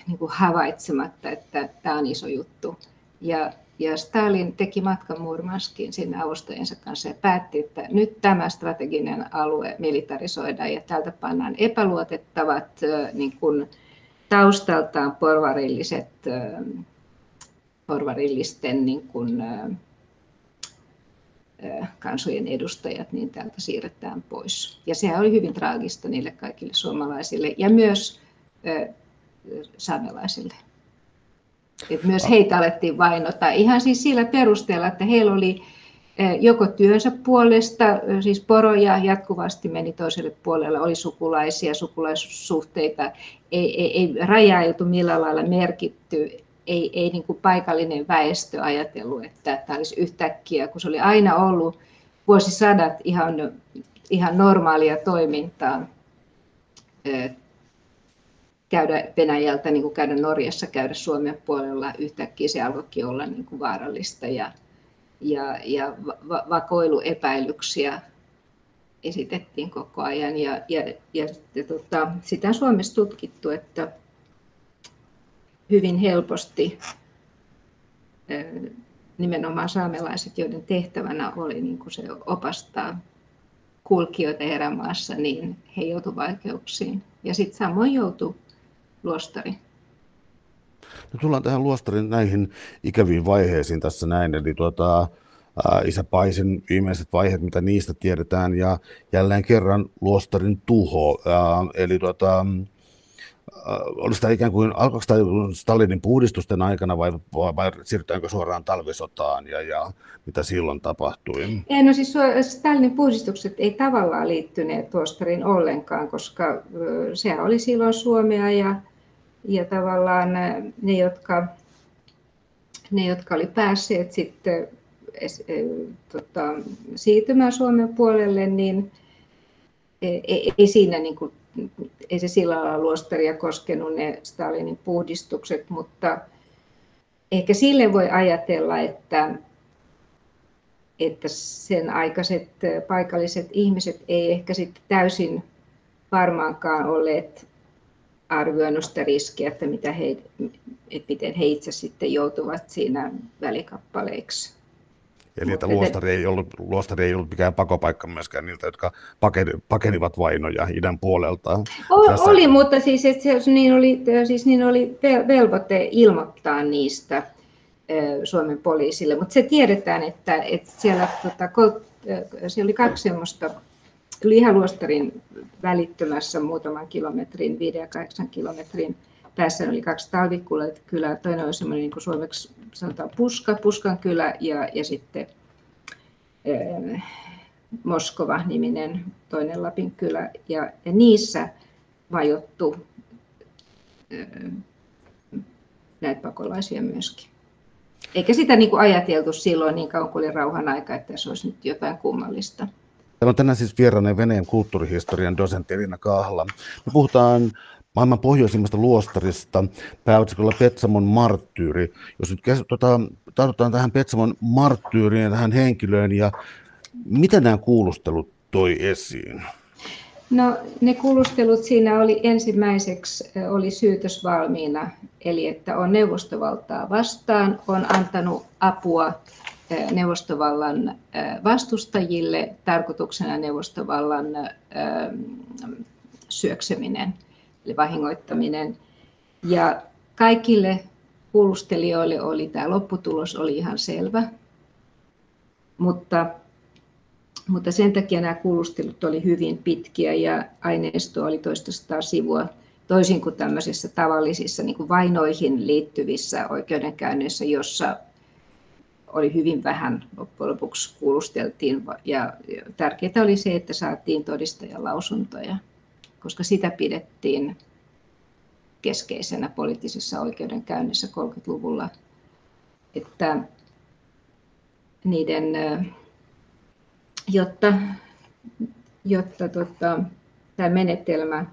niin kuin havaitsematta, että tämä on iso juttu. Ja, ja Stalin teki matkan Murmanskin sinne avustajiensa kanssa ja päätti, että nyt tämä strateginen alue militarisoidaan ja täältä pannaan epäluotettavat niin kuin, taustaltaan porvarilliset, porvarillisten niin kuin, kansojen edustajat, niin täältä siirretään pois. Ja sehän oli hyvin traagista niille kaikille suomalaisille ja myös saamelaisille. Et myös heitä alettiin vainota ihan siis sillä perusteella, että heillä oli joko työnsä puolesta, siis poroja jatkuvasti meni toiselle puolelle, oli sukulaisia, sukulaissuhteita, ei, ei, ei rajailtu millään lailla merkitty, ei, ei niin kuin paikallinen väestö ajatellut, että tämä olisi yhtäkkiä, kun se oli aina ollut vuosisadat ihan, ihan normaalia toimintaa käydä Venäjältä, niin kuin käydä Norjassa, käydä Suomen puolella, yhtäkkiä se alkoikin olla niin kuin vaarallista ja, ja, ja va- vakoiluepäilyksiä esitettiin koko ajan. Ja, ja, ja, ja tota, sitä Suomessa tutkittu, että hyvin helposti nimenomaan saamelaiset, joiden tehtävänä oli niin kuin se opastaa kulkijoita erämaassa, niin he joutuivat vaikeuksiin. Ja sitten samoin joutui luostari. No tullaan tähän luostarin näihin ikäviin vaiheisiin tässä näin. Eli tuota, Isä Paisen viimeiset vaiheet, mitä niistä tiedetään, ja jälleen kerran luostarin tuho. Eli tuota, oli sitä ikään kuin, alkoiko Stalinin puhdistusten aikana vai, vai siirrytäänkö suoraan talvisotaan ja, ja mitä silloin tapahtui? Ei, no siis Stalinin puhdistukset ei tavallaan liittyneet luostariin ollenkaan, koska se oli silloin Suomea ja, ja tavallaan ne, jotka, ne, jotka oli päässeet sitten tota, siirtymään Suomen puolelle, niin ei, e, ei siinä niin kuin, ei se sillä lailla luostaria koskenut ne Stalinin puhdistukset, mutta ehkä sille voi ajatella, että, että sen aikaiset paikalliset ihmiset ei ehkä sitten täysin varmaankaan olleet arvioinut sitä riskiä, että, mitä he, että miten he itse sitten joutuvat siinä välikappaleiksi. Eli että luostari ei, ollut, luostari ei ollut mikään pakopaikka myöskään niiltä, jotka pakeni, pakenivat vainoja idän puolelta. O, Tässä... Oli, mutta siis, että se, niin oli, siis niin oli velvoite ilmoittaa niistä Suomen poliisille, mutta se tiedetään, että, että siellä, tota, siellä oli kaksi semmoista Lihaluostarin välittömässä muutaman kilometrin, 5 ja 8 kilometrin päässä oli kaksi talvikylää. Toinen oli semmoinen niin kuin suomeksi sanotaan Puska, Puskan kylä ja, ja sitten ää, Moskova-niminen toinen Lapin kylä. Ja, ja niissä vajottu ää, näitä pakolaisia myöskin. Eikä sitä niin kuin ajateltu silloin niin kauan kuin oli rauhan aika, että se olisi nyt jotain kummallista Täällä on tänään siis vieraana Venäjän kulttuurihistorian dosentti Elina Kahla. Me puhutaan maailman pohjoisimmasta luostarista pääotsikolla Petsamon marttyyri. Jos nyt tota, tartutaan tähän Petsamon marttyyriin ja tähän henkilöön ja mitä nämä kuulustelut toi esiin? No ne kuulustelut siinä oli ensimmäiseksi oli syytös valmiina, eli että on neuvostovaltaa vastaan, on antanut apua neuvostovallan vastustajille, tarkoituksena neuvostovallan syökseminen eli vahingoittaminen. Ja kaikille kuulustelijoille oli tämä lopputulos oli ihan selvä, mutta mutta sen takia nämä kuulustelut oli hyvin pitkiä ja aineisto oli toista sivua, toisin kuin tämmöisissä tavallisissa niin kuin vainoihin liittyvissä oikeudenkäynneissä, jossa oli hyvin vähän loppujen lopuksi kuulusteltiin. Ja tärkeää oli se, että saatiin todistajan lausuntoja, koska sitä pidettiin keskeisenä poliittisessa oikeudenkäynnissä 30-luvulla, että niiden jotta, jotta tota, tämä menetelmä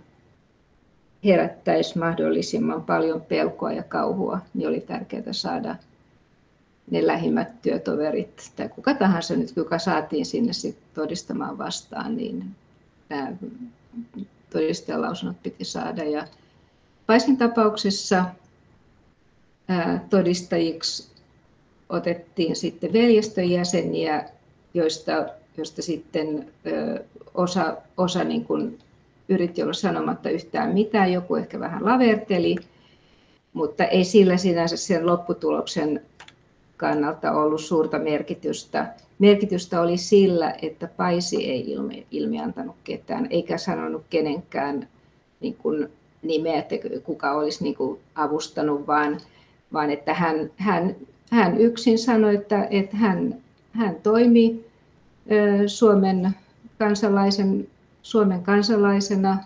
herättäisi mahdollisimman paljon pelkoa ja kauhua, niin oli tärkeää saada ne lähimmät työtoverit tai kuka tahansa nyt, joka saatiin sinne sit todistamaan vastaan, niin nämä todistajalausunnot piti saada. Ja Paisin tapauksessa todistajiksi otettiin sitten veljestön jäseniä, joista josta sitten osa, osa niin kuin yritti olla sanomatta yhtään mitään, joku ehkä vähän laverteli, mutta ei sillä sinänsä sen lopputuloksen kannalta ollut suurta merkitystä. Merkitystä oli sillä, että Paisi ei ilmi, ilmiantanut ketään, eikä sanonut kenenkään niin kuin nimeä, että kuka olisi niin kuin avustanut, vaan, vaan että hän, hän, hän yksin sanoi, että, että hän, hän toimi Suomen, kansalaisen, Suomen kansalaisena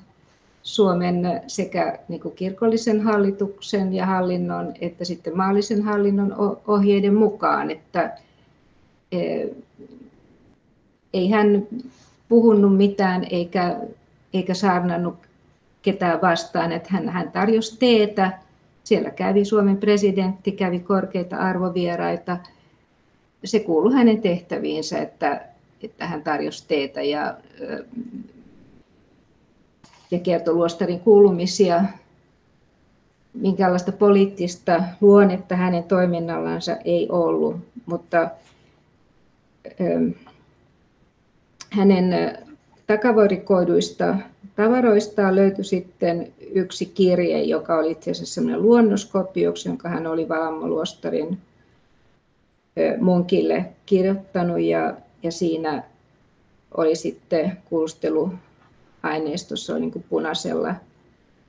Suomen sekä niin kuin kirkollisen hallituksen ja hallinnon että sitten maallisen hallinnon ohjeiden mukaan, että ei hän puhunut mitään eikä, eikä saarnannut ketään vastaan, että hän, hän tarjosi teetä. Siellä kävi Suomen presidentti, kävi korkeita arvovieraita. Se kuului hänen tehtäviinsä, että että hän tarjosi teetä ja, ja kertoi luostarin kuulumisia. Minkälaista poliittista luonnetta hänen toiminnallansa ei ollut, mutta hänen takavarikoiduista tavaroistaan löytyi sitten yksi kirje, joka oli itse asiassa sellainen luonnoskopioksi, jonka hän oli Valammo Luostarin munkille kirjoittanut ja ja siinä oli sitten kuulusteluaineistossa oli niin kuin punaisella,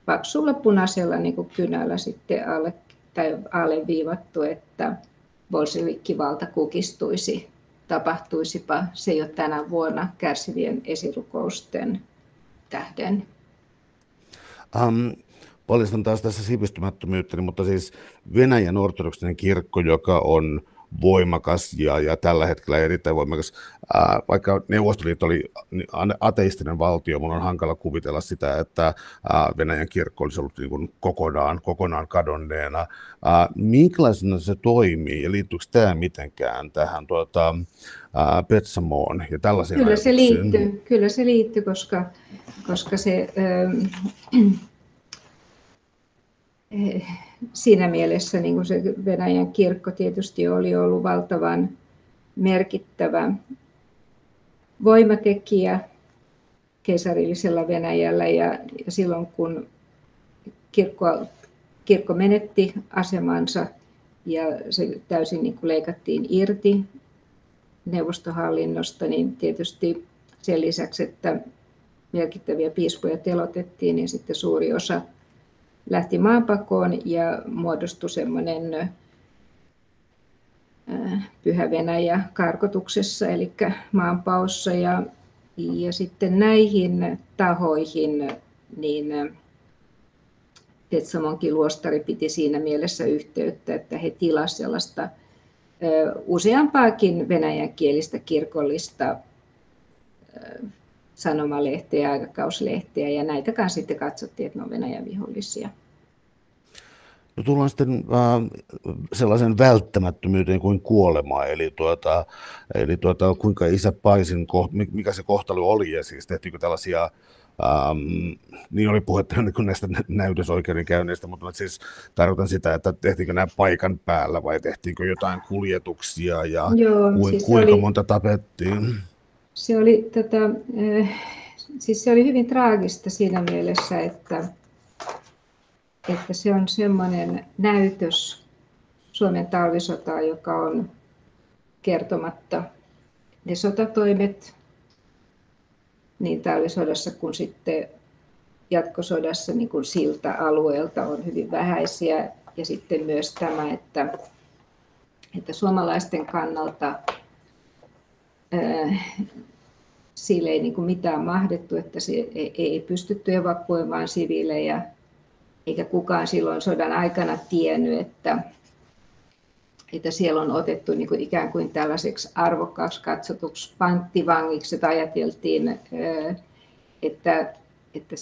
paksulla punaisella niin kuin kynällä sitten alle, tai alleviivattu, että bolshevikkivalta kukistuisi, tapahtuisipa se jo tänä vuonna kärsivien esirukousten tähden. Um, paljastan taas tässä sivistymättömyyttäni, mutta siis Venäjän ortodoksinen kirkko, joka on voimakas ja, ja tällä hetkellä erittäin voimakas. Ää, vaikka Neuvostoliitto oli ateistinen valtio, mun on hankala kuvitella sitä, että ää, Venäjän kirkko olisi ollut niin kuin kokonaan, kokonaan kadonneena. Ää, minkälaisena se toimii ja liittyykö tämä mitenkään tähän tuota, ää, Petsamoon ja tällaisiin Kyllä se liittyy, kyllä se liittyy koska, koska se... Äh, siinä mielessä niin kuin se Venäjän kirkko tietysti oli ollut valtavan merkittävä voimatekijä keisarillisella Venäjällä. Ja, ja silloin kun kirkko, kirkko menetti asemansa ja se täysin niin kuin leikattiin irti neuvostohallinnosta, niin tietysti sen lisäksi, että merkittäviä piispoja telotettiin, niin sitten suuri osa lähti maanpakoon ja muodostui semmoinen Pyhä Venäjä karkotuksessa, eli maanpaossa. Ja, ja sitten näihin tahoihin niin Petsamonkin luostari piti siinä mielessä yhteyttä, että he tilasivat sellaista useampaakin venäjänkielistä kirkollista sanomalehtiä, aikakauslehtiä ja näitä kanssa sitten katsottiin, että ne on Venäjän vihollisia. No tullaan sitten äh, sellaisen välttämättömyyteen kuin kuolema, eli, tuota, eli tuota, kuinka isä Paisin, mikä se kohtalo oli, ja siis tehtiinkö tällaisia Um, niin oli puhetta niin näistä näytösoikeudenkäynneistä, mutta siis tarkoitan sitä, että tehtiinkö nämä paikan päällä vai tehtiinkö jotain kuljetuksia ja Joo, ku, siis kuinka oli, monta tapettiin? Se oli, tota, äh, siis se oli hyvin traagista siinä mielessä, että, että se on semmoinen näytös Suomen talvisotaa, joka on kertomatta ne sotatoimet, niin talvisodassa kuin sitten jatkosodassa niin kuin siltä alueelta on hyvin vähäisiä. Ja sitten myös tämä, että, että suomalaisten kannalta ää, sille ei niin kuin mitään mahdettu, että se ei, ei pystytty evakuoimaan siviilejä, eikä kukaan silloin sodan aikana tiennyt, että, että siellä on otettu niin kuin ikään kuin tällaiseksi arvokkaaksi katsotuksi panttivangiksi, että ajateltiin, että, että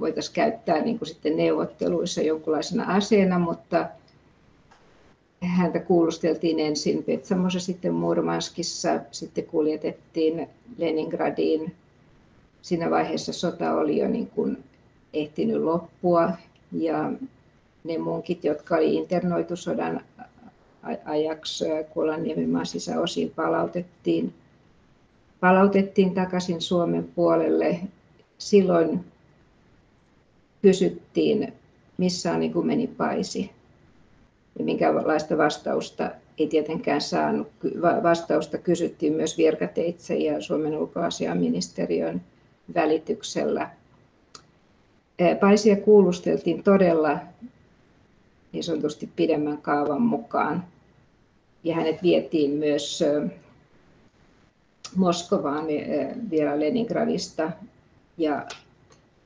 voitaisiin käyttää niin kuin sitten neuvotteluissa jonkunlaisena aseena, mutta häntä kuulusteltiin ensin Petsamossa, sitten Murmanskissa, sitten kuljetettiin Leningradiin. Siinä vaiheessa sota oli jo niin kuin ehtinyt loppua ja ne munkit, jotka oli internoitu sodan ajaksi Kuolanniemen sisäosiin palautettiin, palautettiin takaisin Suomen puolelle. Silloin kysyttiin, missä on niin meni paisi. Ja minkälaista vastausta ei tietenkään saanut. Vastausta kysyttiin myös virkateitse ja Suomen ulkoasiaministeriön välityksellä. Paisia kuulusteltiin todella niin sanotusti pidemmän kaavan mukaan ja hänet vietiin myös Moskovaan vielä Leningradista ja,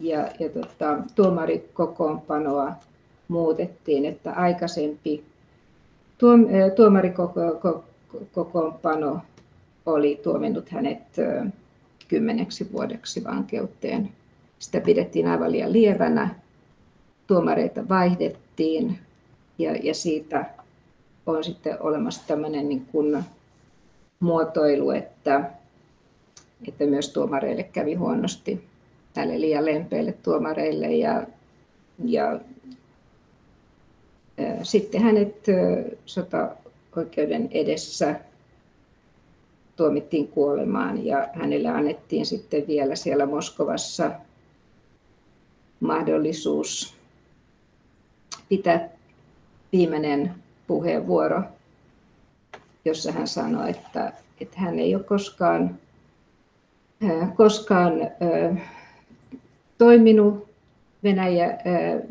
ja, ja tota, tuomarikokoonpanoa muutettiin, että aikaisempi tuom, tuomarikokoonpano oli tuominnut hänet kymmeneksi vuodeksi vankeuteen. Sitä pidettiin aivan liian lievänä, tuomareita vaihdettiin ja, ja siitä on sitten olemassa tämmöinen niin kuin muotoilu, että, että myös tuomareille kävi huonosti, tälle liian lempeille tuomareille ja, ja sitten hänet sotaoikeuden edessä tuomittiin kuolemaan ja hänelle annettiin sitten vielä siellä Moskovassa mahdollisuus pitää viimeinen puheenvuoro, jossa hän sanoi, että, että hän ei ole koskaan, koskaan toiminut Venäjä,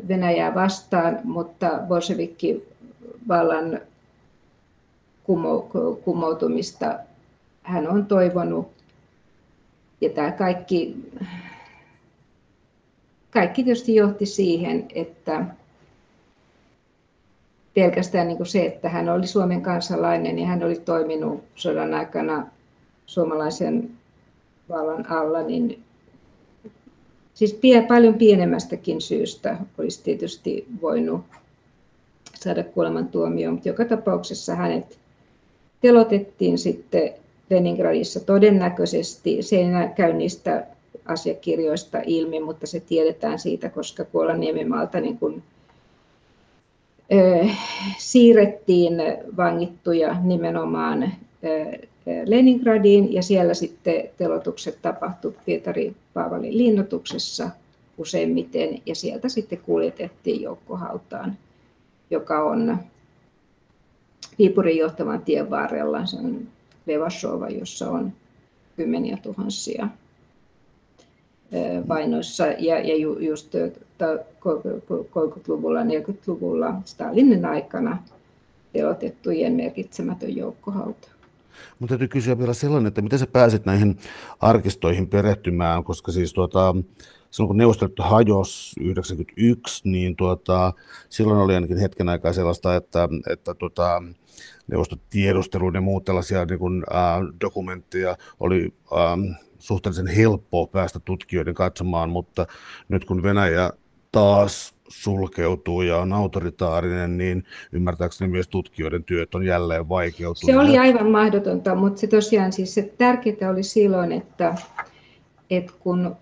Venäjää vastaan, mutta bolshevikki vallan kumoutumista hän on toivonut. Ja tämä kaikki, kaikki tietysti johti siihen, että pelkästään niin kuin se, että hän oli Suomen kansalainen ja hän oli toiminut sodan aikana suomalaisen vallan alla, niin siis pie, paljon pienemmästäkin syystä olisi tietysti voinut saada kuolemantuomio, mutta joka tapauksessa hänet telotettiin sitten Leningradissa todennäköisesti. Se ei käy niistä asiakirjoista ilmi, mutta se tiedetään siitä, koska Kuolaniemimaalta niin kuin siirrettiin vangittuja nimenomaan Leningradiin ja siellä sitten telotukset tapahtui Pietari Paavalin linnoituksessa useimmiten ja sieltä sitten kuljetettiin joukkohautaan, joka on Viipurin johtavan tien varrella. Se on Levashova, jossa on kymmeniä tuhansia vainoissa ja, ja ju, just 30-luvulla, 40-luvulla Stalinin aikana telotettujen merkitsemätön joukkohauta. Mutta täytyy kysyä vielä sellainen, että miten sä pääsit näihin arkistoihin perehtymään, koska siis tuota, silloin kun Neuvostoliitto hajosi 91, niin tuota, silloin oli ainakin hetken aikaa sellaista, että, että tuota, neuvostotiedusteluun ja muut tällaisia niin kuin, äh, dokumentteja oli äh, suhteellisen helppoa päästä tutkijoiden katsomaan, mutta nyt kun Venäjä taas sulkeutuu ja on autoritaarinen, niin ymmärtääkseni myös tutkijoiden työt on jälleen vaikeutunut. Se oli aivan mahdotonta, mutta se tosiaan siis se tärkeintä oli silloin, että, että kun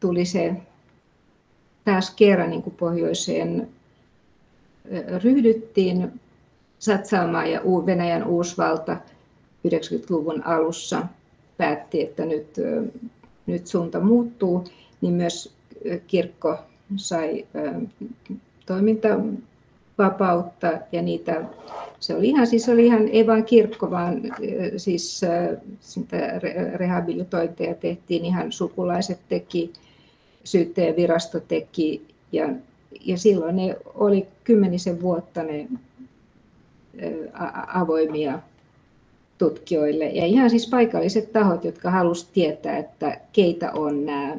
tuli se taas kerran niin kuin pohjoiseen ryhdyttiin satsaamaan ja Venäjän uusvalta 90-luvun alussa päätti, että nyt, nyt suunta muuttuu, niin myös kirkko sai toimintavapautta ja niitä, se oli ihan, siis oli ihan, ei vain kirkko, vaan siis rehabilitointeja tehtiin, ihan sukulaiset teki, syyttäjävirasto teki ja, ja silloin ne oli kymmenisen vuotta ne avoimia tutkijoille. Ja ihan siis paikalliset tahot, jotka halusivat tietää, että keitä on nämä,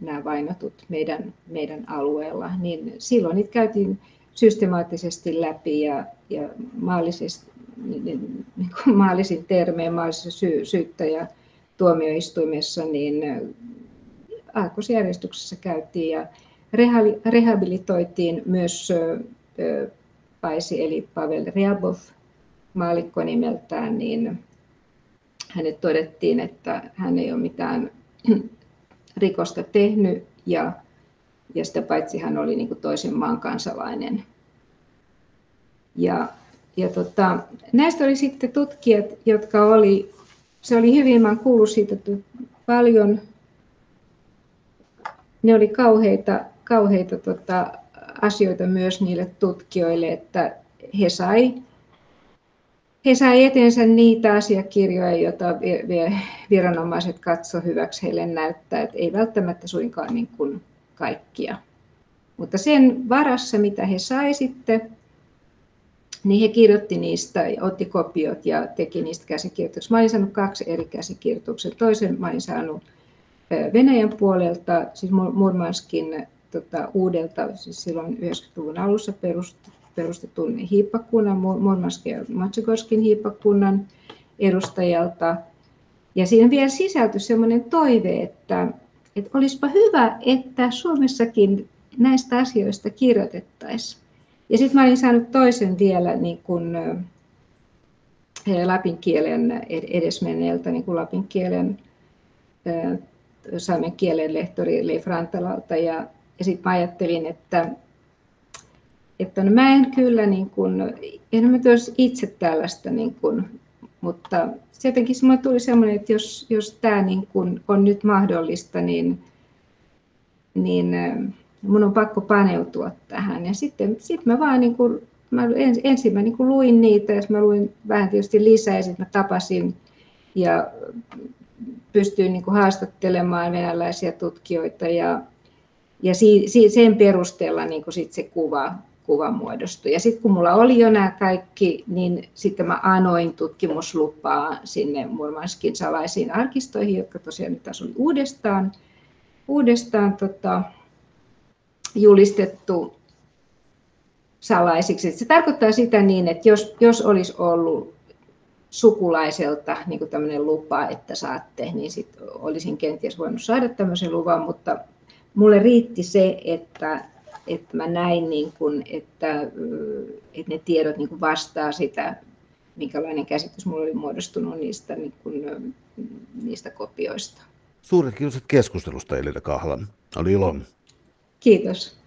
nämä vainotut meidän, meidän alueella, niin silloin niitä käytiin systemaattisesti läpi ja, ja maallisesti, niin, niin, niin maallisin termein maallisessa sy, syyttäjä tuomioistuimessa, niin aakkosjärjestyksessä käytiin ja rehabilitoitiin myös Paisi eli Pavel Ryabov, maalikko nimeltään, niin hänet todettiin, että hän ei ole mitään rikosta tehnyt ja, ja sitä paitsi hän oli niin kuin toisen maan kansalainen. Ja, ja tota, näistä oli sitten tutkijat, jotka oli, se oli hyvin, mä kuullut siitä paljon, ne oli kauheita, kauheita tota, asioita myös niille tutkijoille, että he sai, he sai eteensä niitä asiakirjoja, joita viranomaiset katso hyväksi heille näyttää, että ei välttämättä suinkaan niin kuin kaikkia. Mutta sen varassa, mitä he sai sitten, niin he kirjoitti niistä, otti kopiot ja teki niistä käsikirjoituksia. Mä olin saanut kaksi eri käsikirjoituksia. Toisen mä olin saanut Venäjän puolelta, siis Murmanskin tota, uudelta, siis silloin 90-luvun alussa perustetun hiippakunnan, Murmanskin ja Matsugorskin hiippakunnan edustajalta. Ja siinä vielä sisältyi sellainen toive, että, että olisipa hyvä, että Suomessakin näistä asioista kirjoitettaisiin. Ja sitten mä olin saanut toisen vielä niin kuin, lapin kielen edesmenneeltä niin kuin lapin kielen saamen kielen lehtori Leif Rantalalta ja, ja sitten mä ajattelin, että, että no mä en kyllä niin kuin, en mä itse tällaista niin kuin, mutta jotenkin mulle tuli semmoinen, että jos, jos tämä niin kuin on nyt mahdollista, niin, niin mun on pakko paneutua tähän. Ja sitten sit mä vaan niin kuin, mä ens, ensin mä niin kuin luin niitä ja mä luin vähän tietysti lisää ja sitten mä tapasin ja pystyy niin kuin haastattelemaan venäläisiä tutkijoita ja, ja si, si, sen perusteella niin kuin sit se kuva, kuva muodostui. Ja sitten kun mulla oli jo nämä kaikki, niin sitten mä anoin tutkimuslupaa sinne Murmanskin salaisiin arkistoihin, jotka tosiaan nyt taas oli uudestaan, uudestaan tota, julistettu salaisiksi. Se tarkoittaa sitä niin, että jos, jos olisi ollut sukulaiselta niin tämmöinen lupa, että saatte, niin sit olisin kenties voinut saada tämmöisen luvan, mutta mulle riitti se, että, että mä näin, niin kuin, että, että ne tiedot niin kuin vastaa sitä, minkälainen käsitys mulla oli muodostunut niistä, niin kuin, niistä kopioista. Suuret kiitokset keskustelusta Elina Kahlan. Oli ilo. Kiitos.